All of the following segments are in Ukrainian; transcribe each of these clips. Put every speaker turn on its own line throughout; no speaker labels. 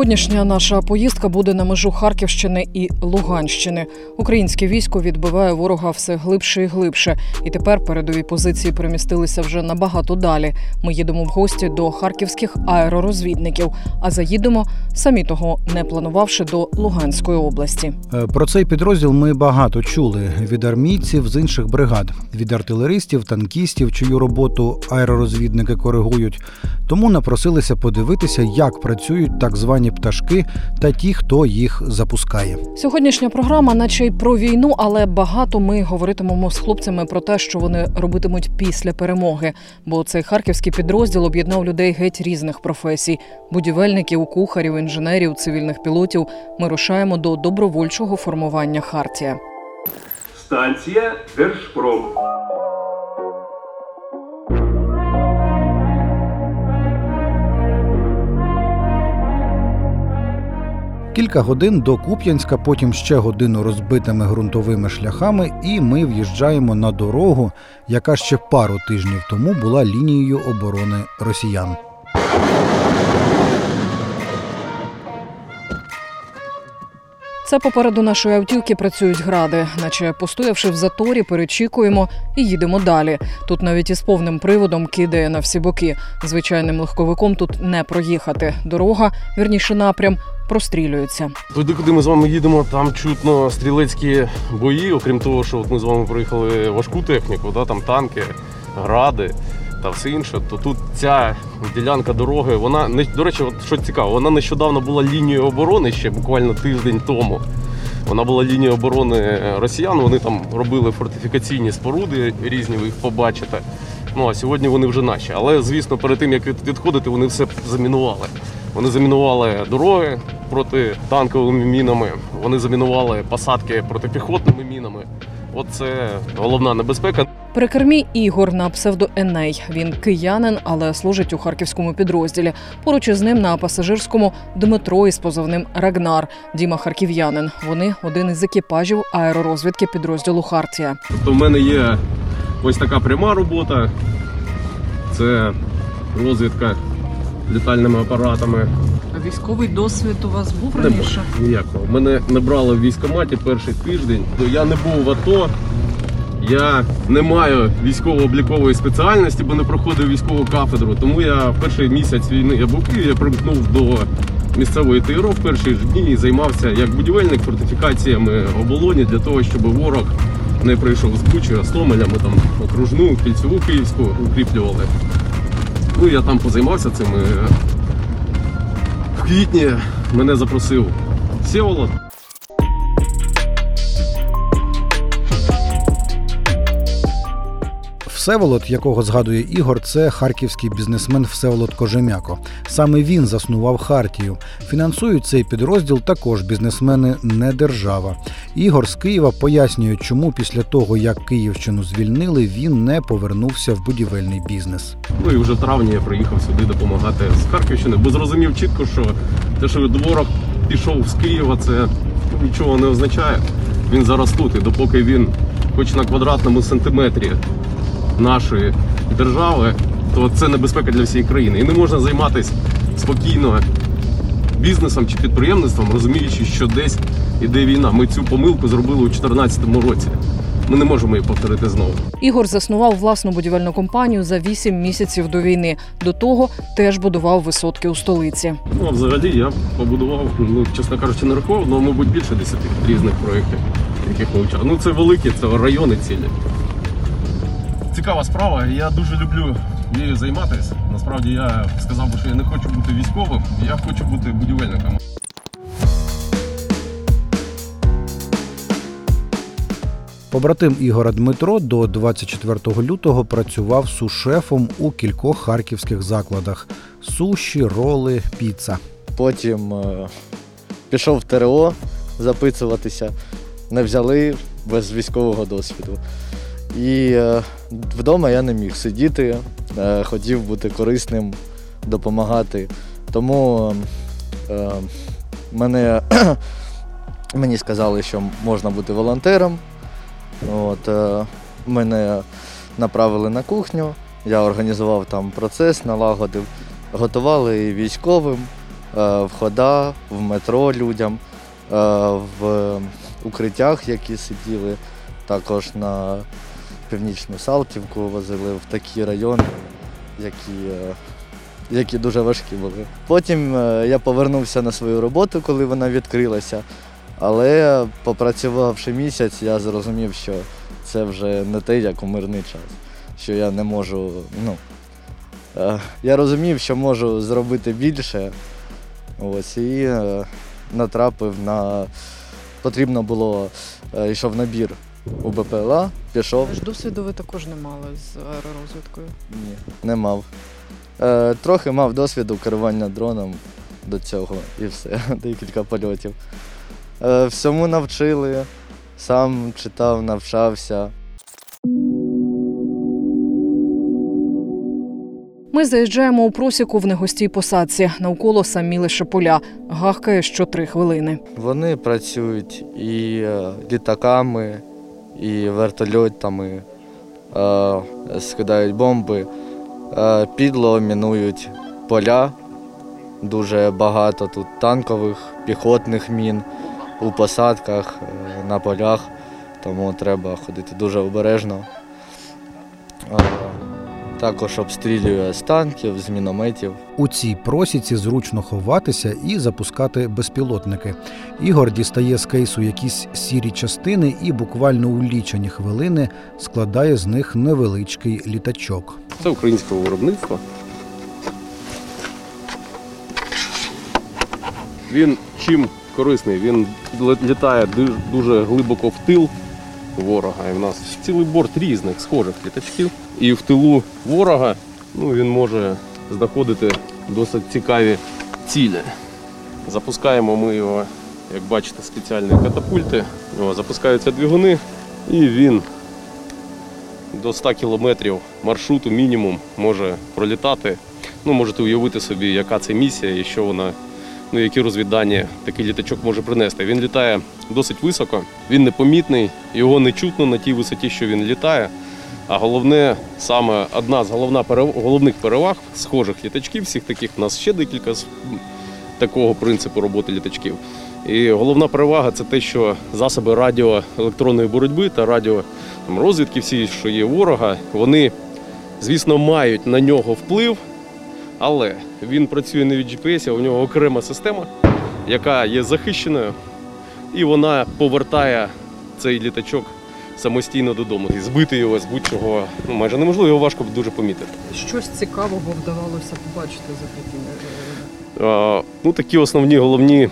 Сьогоднішня наша поїздка буде на межу Харківщини і Луганщини. Українське військо відбиває ворога все глибше і глибше, і тепер передові позиції перемістилися вже набагато далі. Ми їдемо в гості до харківських аеророзвідників, а заїдемо, самі того не планувавши до Луганської області.
Е, Про цей підрозділ ми багато чули від армійців з інших бригад, від артилеристів, танкістів, чию роботу аеророзвідники коригують. Тому напросилися подивитися, як працюють так звані пташки та ті, хто їх запускає.
Сьогоднішня програма, наче й про війну, але багато ми говоритимемо з хлопцями про те, що вони робитимуть після перемоги. Бо цей харківський підрозділ об'єднав людей геть різних професій: будівельників, кухарів, інженерів, цивільних пілотів. Ми рушаємо до добровольчого формування Хартія.
Станція Держпром.
Кілька годин до Куп'янська, потім ще годину розбитими ґрунтовими шляхами, і ми в'їжджаємо на дорогу, яка ще пару тижнів тому була лінією оборони росіян.
Це попереду нашої автівки працюють гради, наче постоявши в заторі, перечікуємо і їдемо далі. Тут навіть із повним приводом кидає на всі боки. Звичайним легковиком тут не проїхати. Дорога, вірніше напрям, прострілюється.
Туди, куди ми з вами їдемо, там чутно стрілецькі бої, окрім того, що от ми з вами проїхали важку техніку, да, там танки, гради та все інше. То тут ця ділянка дороги, вона не до речі, от що цікаво, вона нещодавно була лінією оборони ще буквально тиждень тому. Вона була лінією оборони росіян. Вони там робили фортифікаційні споруди різні, ви їх побачите. Ну а сьогодні вони вже наші. Але звісно, перед тим як від- відходити, вони все замінували. Вони замінували дороги протитанковими мінами, вони замінували посадки протипіхотними мінами. От це головна небезпека.
При кермі Ігор на псевдо Еней. Він киянин, але служить у харківському підрозділі. Поруч із ним на пасажирському Дмитро із позовним Рагнар. Діма харків'янин. Вони один із екіпажів аеророзвідки підрозділу Хартія.
Тобто в мене є ось така пряма робота. Це розвідка літальними апаратами.
А військовий досвід у вас був
Нема, ніякого. Мене не брали в військкоматі перший тиждень. Я не був в АТО. Я не маю військово-облікової спеціальності, бо не проходив військову кафедру. Тому я перший місяць війни я був Києві, я примкнув до місцевої ТРО в перші ж дні і займався як будівельник фортифікаціями оболоні для того, щоб ворог не прийшов з Бучі, Гостомеля, ми там окружну, кільцеву київську укріплювали. Ну я там позаймався цим. В квітні мене запросив Всеволод.
Всеволод, якого згадує Ігор, це харківський бізнесмен Всеволод Кожем'яко. Саме він заснував Хартію. Фінансують цей підрозділ також бізнесмени, не держава. Ігор з Києва пояснює, чому після того, як Київщину звільнили, він не повернувся в будівельний бізнес.
Ну і вже травні я приїхав сюди допомагати з Харківщини, бо зрозумів чітко, що те, що ворог пішов з Києва, це нічого не означає. Він зараз тут, і допоки він хоч на квадратному сантиметрі нашої держави, то це небезпека для всієї країни. І не можна займатися спокійно бізнесом чи підприємництвом, розуміючи, що десь іде війна. Ми цю помилку зробили у 2014 році. ми не можемо її повторити знову.
Ігор заснував власну будівельну компанію за 8 місяців до війни. До того теж будував висотки у столиці.
Ну, а взагалі я побудував, ну, чесно кажучи, не рахував, але, мабуть, більше 10 різних проєктів, яких ми. Ну, це великі, це райони цілі. Цікава справа, я дуже люблю нею займатися. Насправді я сказав би, що я не хочу бути військовим, я хочу бути будівельником.
Побратим Ігора Дмитро до 24 лютого працював сушефом у кількох харківських закладах: суші, роли, піца.
Потім е, пішов в ТРО записуватися, не взяли без військового досвіду. І е, вдома я не міг сидіти, е, хотів бути корисним, допомагати. Тому е, мене, мені сказали, що можна бути волонтером. От, е, мене направили на кухню, я організував там процес, налагодив, готували і військовим, е, в хода, в метро людям, е, в укриттях, які сиділи, також на північну Салтівку возили в такі райони, які, е, які дуже важкі були. Потім е, я повернувся на свою роботу, коли вона відкрилася. Але попрацювавши місяць, я зрозумів, що це вже не те, як у мирний час. Що я не можу. Ну, е, я розумів, що можу зробити більше. Ось, і натрапив на. Потрібно було, йшов набір у БПЛА, пішов.
ж досвіду ви також не мали з аеророзвідкою.
Ні, не мав. Е, трохи мав досвіду керування дроном до цього і все, декілька польотів. Е, всьому навчили, сам читав, навчався.
Ми заїжджаємо у просіку в негостій посадці. Навколо самі лише поля. Гахкає що три хвилини.
Вони працюють і е, літаками, і вертольотами, е, скидають бомби, е, підло мінують поля. Дуже багато тут танкових, піхотних мін у посадках, е, на полях, тому треба ходити дуже обережно. Також обстрілює з танків, з мінометів.
У цій просіці зручно ховатися і запускати безпілотники. Ігор дістає з кейсу якісь сірі частини і буквально у лічені хвилини складає з них невеличкий літачок.
Це українського виробництва. Він чим корисний? Він літає дуже глибоко в тил ворога. І в нас цілий борт різних схожих літачків. І в тилу ворога ну, він може знаходити досить цікаві цілі. Запускаємо ми його, як бачите, спеціальні катапульти. О, запускаються двигуни, і він до 100 кілометрів маршруту мінімум може пролітати. Ну, можете уявити собі, яка це місія і що вона, ну, які розвідання такий літачок може принести. Він літає досить високо, він непомітний, його не чутно на тій висоті, що він літає. А головне, саме одна з головних переваг схожих літачків, всіх таких, у нас ще декілька з такого принципу роботи літачків. І головна перевага це те, що засоби радіоелектронної боротьби та радіо розвідки, всі, що є ворога, вони, звісно, мають на нього вплив, але він працює не від GPS, а у нього окрема система, яка є захищеною, і вона повертає цей літачок самостійно додому. І збити його з будь-чого ну, майже неможливо, його важко дуже помітити.
Щось цікавого вдавалося побачити за такими.
Е, Ну, такі основні головні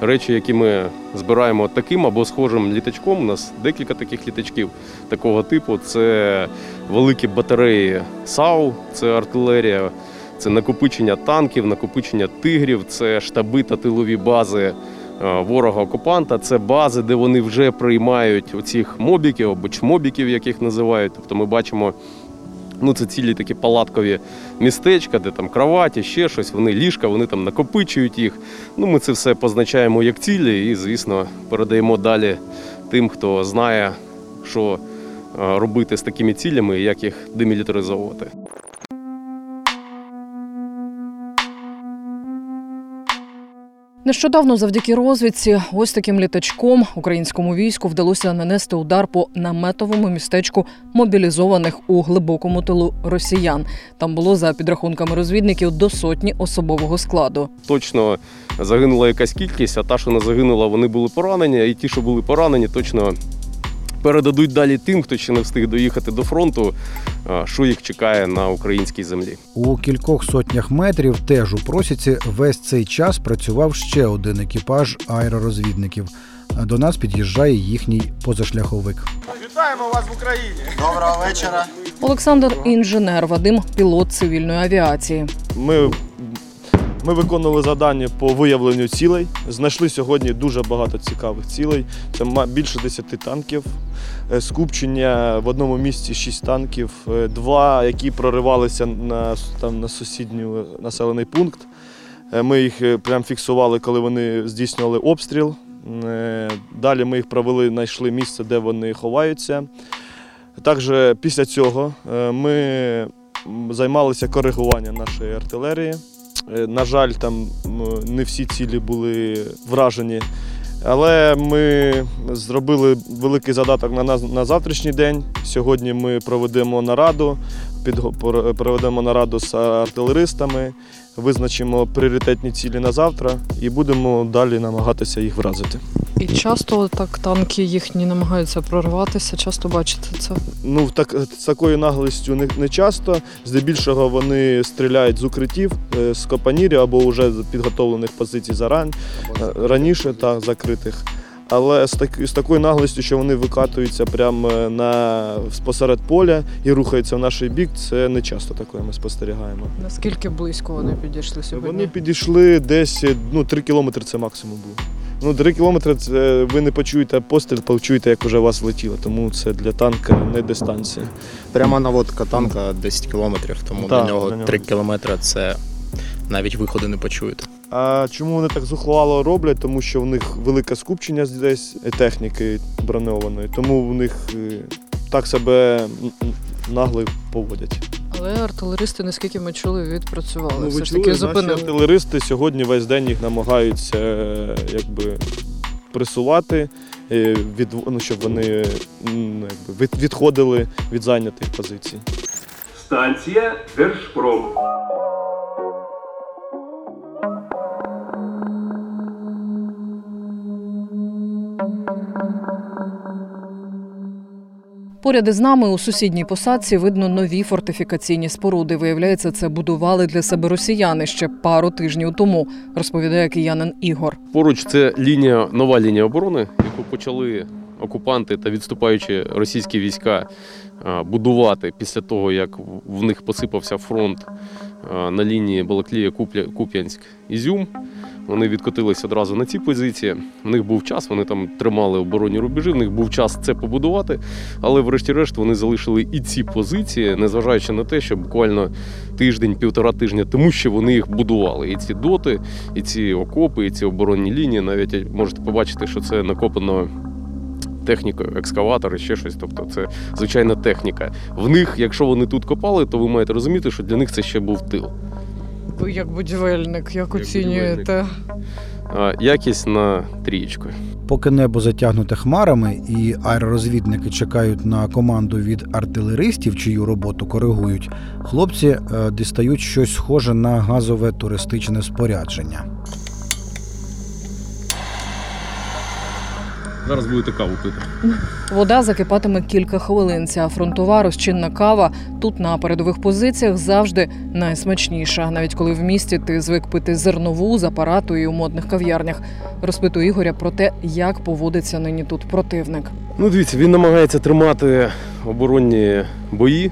речі, які ми збираємо таким або схожим літачком. У нас декілька таких літачків такого типу. Це великі батареї САУ, це артилерія, це накопичення танків, накопичення тигрів, це штаби та тилові бази е, ворога-окупанта. Це бази, де вони вже приймають оцих мобіків або чмобіків, яких називають. Тобто ми бачимо Ну, це цілі такі палаткові містечка, де там кроваті, ще щось, вони ліжка, вони там накопичують їх. Ну, ми це все позначаємо як цілі і, звісно, передаємо далі тим, хто знає, що е, робити з такими цілями і як їх демілітаризовувати.
Нещодавно, завдяки розвідці, ось таким літачком українському війську вдалося нанести удар по наметовому містечку мобілізованих у глибокому тилу росіян. Там було за підрахунками розвідників до сотні особового складу.
Точно загинула якась кількість, а та, що не загинула, вони були поранені, і ті, що були поранені, точно передадуть далі тим, хто ще не встиг доїхати до фронту, що їх чекає на українській землі.
У кількох сотнях метрів теж у просіці весь цей час працював ще один екіпаж аеророзвідників. До нас під'їжджає їхній позашляховик.
Вітаємо вас в Україні!
Доброго вечора.
Олександр інженер, Вадим пілот цивільної авіації.
Ми, ми виконували завдання по виявленню цілей. Знайшли сьогодні дуже багато цікавих цілей. Це більше 10 танків, е, скупчення в одному місці 6 танків, е, два, які проривалися на, там, на сусідній населений пункт. Е, Ми їх е, прям фіксували, коли вони здійснювали обстріл. Е, Далі ми їх провели, знайшли місце, де вони ховаються. Також після цього е, ми займалися коригуванням нашої артилерії. Е, На жаль, там не всі цілі були вражені. Але ми зробили великий задаток на, на завтрашній день. Сьогодні ми проведемо нараду, під, проведемо нараду з артилеристами, визначимо пріоритетні цілі на завтра і будемо далі намагатися їх вразити.
І часто так танки їхні намагаються прорватися. Часто бачите це.
Ну, так, з такою наглістю не, не часто. Здебільшого вони стріляють з укриттів, е, з копанірів або вже з підготовлених позицій зарань, е, раніше та закритих. Але з, так, з такою наглістю, що вони викатуються прямо на посеред поля і рухаються в наш бік, це не часто таке ми спостерігаємо.
Наскільки близько вони підійшли сьогодні?
Вони підійшли десь ну, 3 кілометри це максимум було. Ну, 3 кілометри це ви не почуєте постріл, почуєте, як вже вас летіло. Тому це для танка не дистанція.
Пряма наводка танка 10 кілометрів, тому
Так,
для нього
для нього.
3 кілометри це навіть виходу не почуєте.
А чому вони так зухвало роблять? Тому що в них велике скупчення десь е, техніки броньованої, тому в них е, так себе м, м, нагло поводять.
Але артилеристи, наскільки ми чули, відпрацювали.
Ну,
Все
ви
ж
чули,
таки
наші
зупинили.
артилеристи сьогодні весь день їх намагаються е, якби, пресувати, е, від, ну, щоб вони м, якби, від, відходили від зайнятих позицій.
Станція Держпром.
Поряд із нами у сусідній посадці видно нові фортифікаційні споруди. Виявляється, це будували для себе росіяни ще пару тижнів тому, розповідає киянин Ігор.
Поруч це лінія, нова лінія оборони, яку почали окупанти та відступаючі російські війська будувати після того, як в них посипався фронт на лінії Балаклія Куп'янськ Ізюм. Вони відкотились одразу на ці позиції. В них був час, вони там тримали оборонні рубежі. В них був час це побудувати. Але врешті-решт вони залишили і ці позиції, незважаючи на те, що буквально тиждень, півтора тижня тому, що вони їх будували. І ці доти, і ці окопи, і ці оборонні лінії. Навіть можете побачити, що це накопано. Технікою, екскаватори, ще щось. Тобто це звичайна техніка. В них, якщо вони тут копали, то ви маєте розуміти, що для них це ще був тил.
Ви як будівельник, як,
оцінюєте? А, Якість на трієчку.
Поки небо затягнуте хмарами і аеророзвідники чекають на команду від артилеристів, чию роботу коригують, хлопці е, дістають щось схоже на газове туристичне спорядження.
Зараз будете каву пити.
Вода закипатиме кілька хвилин. Ця фронтова розчинна кава тут на передових позиціях завжди найсмачніша, навіть коли в місті ти звик пити зернову з апарату і у модних кав'ярнях. Розпитую Ігоря про те, як поводиться нині тут противник.
Ну, дивіться, він намагається тримати оборонні бої,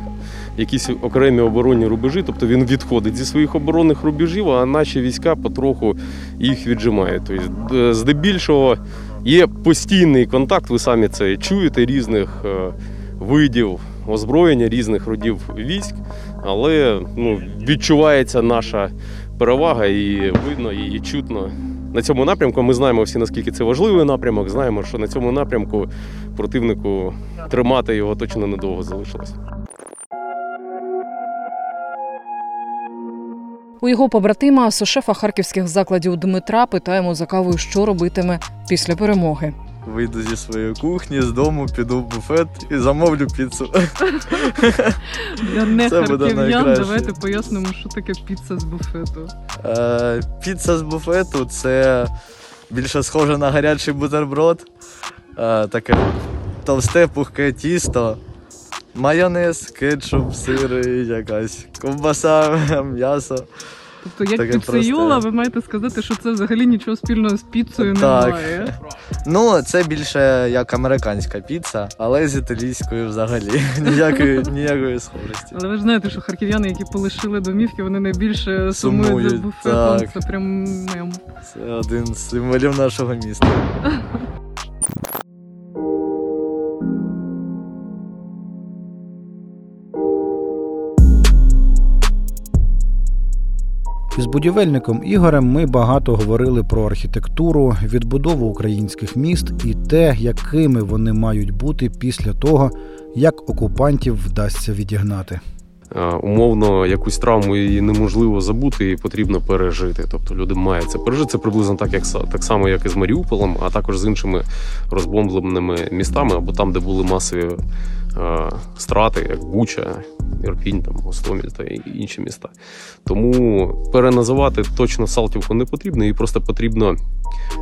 якісь окремі оборонні рубежі. Тобто він відходить зі своїх оборонних рубежів, а наші війська потроху їх віджимають. Тобто, е, здебільшого є постійний контакт, ви самі це чуєте, різних е, видів озброєння, різних родів військ, але ну, відчувається наша перевага і видно, і чутно. На цьому напрямку ми знаємо всі, наскільки це важливий напрямок. Знаємо, що на цьому напрямку противнику тримати його точно недовго залишилось.
У його побратима, сошефа харківських закладів Дмитра, питаємо за кавою, що робитиме після перемоги.
Вийду зі своєї кухні, з дому, піду в буфет і замовлю піцу.
Для не
Це
харків'ян давайте пояснимо, що таке піца з буфету.
Е, піца з буфету це більше схоже на гарячий бутерброд. Е, таке товсте пухке тісто, майонез, кетчуп, сир, і якась ковбаса, м'ясо.
Тобто, як
просте.
ви маєте сказати, що це взагалі нічого спільного з піцею
Так.
немає.
Ну, це більше як американська піца, але з італійською взагалі. Ніякої, ніякої схожості.
Але ви ж знаєте, що харків'яни, які полишили домівки, вони найбільше сумують, за буфетом.
так.
Це прям мем.
Це один з символів нашого міста.
будівельником Ігорем ми багато говорили про архітектуру, відбудову українських міст і те, якими вони мають бути після того, як окупантів вдасться відігнати.
Е, Умовно, якусь травму її неможливо забути, і потрібно пережити. Тобто люди мають це пережити. Це приблизно так, як так само, як і з Маріуполем, а також з іншими розбомбленими містами, або там, де були масові е, страти, як Буча, Ірпінь, там Гостомель та інші міста. Тому переназивати точно Салтівку не потрібно, і просто потрібно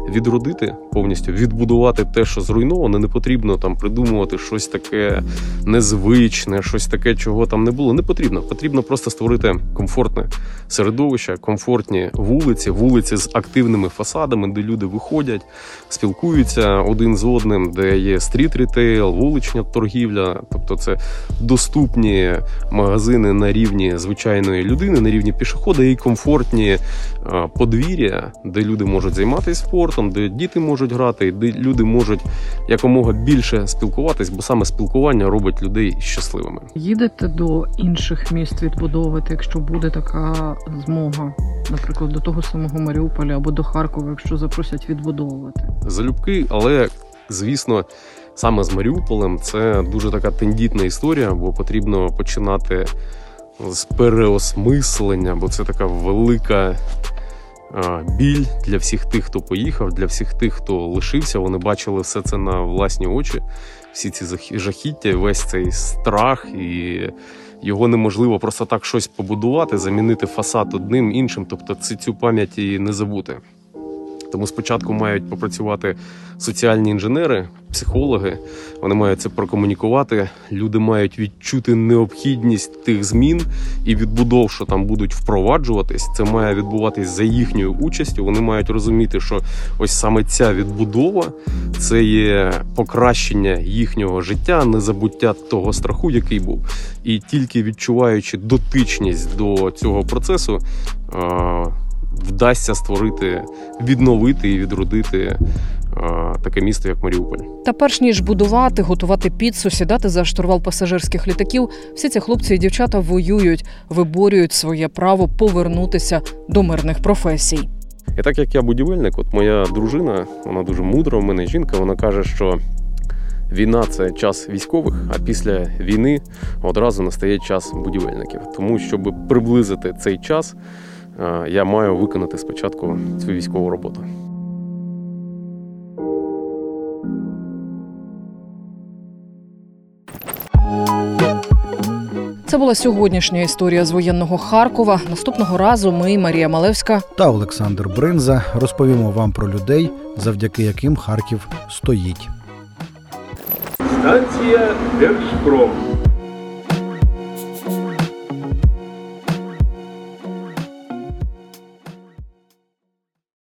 відродити повністю, відбудувати те, що зруйноване. Не потрібно там придумувати щось таке незвичне, щось таке, чого там не було. Не потрібно. Потрібно просто створити комфортне середовище, комфортні вулиці, вулиці з активними фасадами, де люди виходять, спілкуються один з одним, де є стріт-рітейл, вулична торгівля, тобто це доступні магазини на рівні звичайної людини, на рівні пішохода і комфортні е, подвір'я, де люди можуть займатися спортом, де діти можуть грати, де люди можуть якомога більше спілкуватись, бо саме спілкування робить людей щасливими.
Їдете до інших міст відбудовувати, якщо буде така змога, наприклад, до того самого Маріуполя або до Харкова, якщо запросять відбудовувати.
залюбки, але звісно, саме з Маріуполем це дуже така тендітна історія, бо потрібно починати з переосмислення, бо це така велика. Біль для всіх тих, хто поїхав, для всіх тих, хто лишився. Вони бачили все це на власні очі, всі ці жахіття, весь цей страх, і його неможливо просто так щось побудувати, замінити фасад одним іншим. Тобто цю пам'ять і не забути. Тому спочатку мають попрацювати соціальні інженери, психологи. Вони мають це прокомунікувати. Люди мають відчути необхідність тих змін і відбудов, що там будуть впроваджуватись. Це має відбуватись за їхньою участю. Вони мають розуміти, що ось саме ця відбудова це є покращення їхнього життя, незабуття того страху, який був. І тільки відчуваючи дотичність до цього процесу. Вдасться створити, відновити і відродити е, таке місто, як Маріуполь.
Та перш ніж будувати, готувати піцу, сідати за штурвал пасажирських літаків, всі ці хлопці і дівчата воюють, виборюють своє право повернутися до мирних професій.
І так як я будівельник, от моя дружина, вона дуже мудра, в мене жінка, вона каже, що війна це час військових, а після війни одразу настає час будівельників. Тому, щоб приблизити цей час, я маю виконати спочатку цю військову роботу.
Це була сьогоднішня історія з воєнного Харкова. Наступного разу ми, Марія Малевська,
Та Олександр Бринза розповімо вам про людей, завдяки яким Харків стоїть.
Станція Держпром.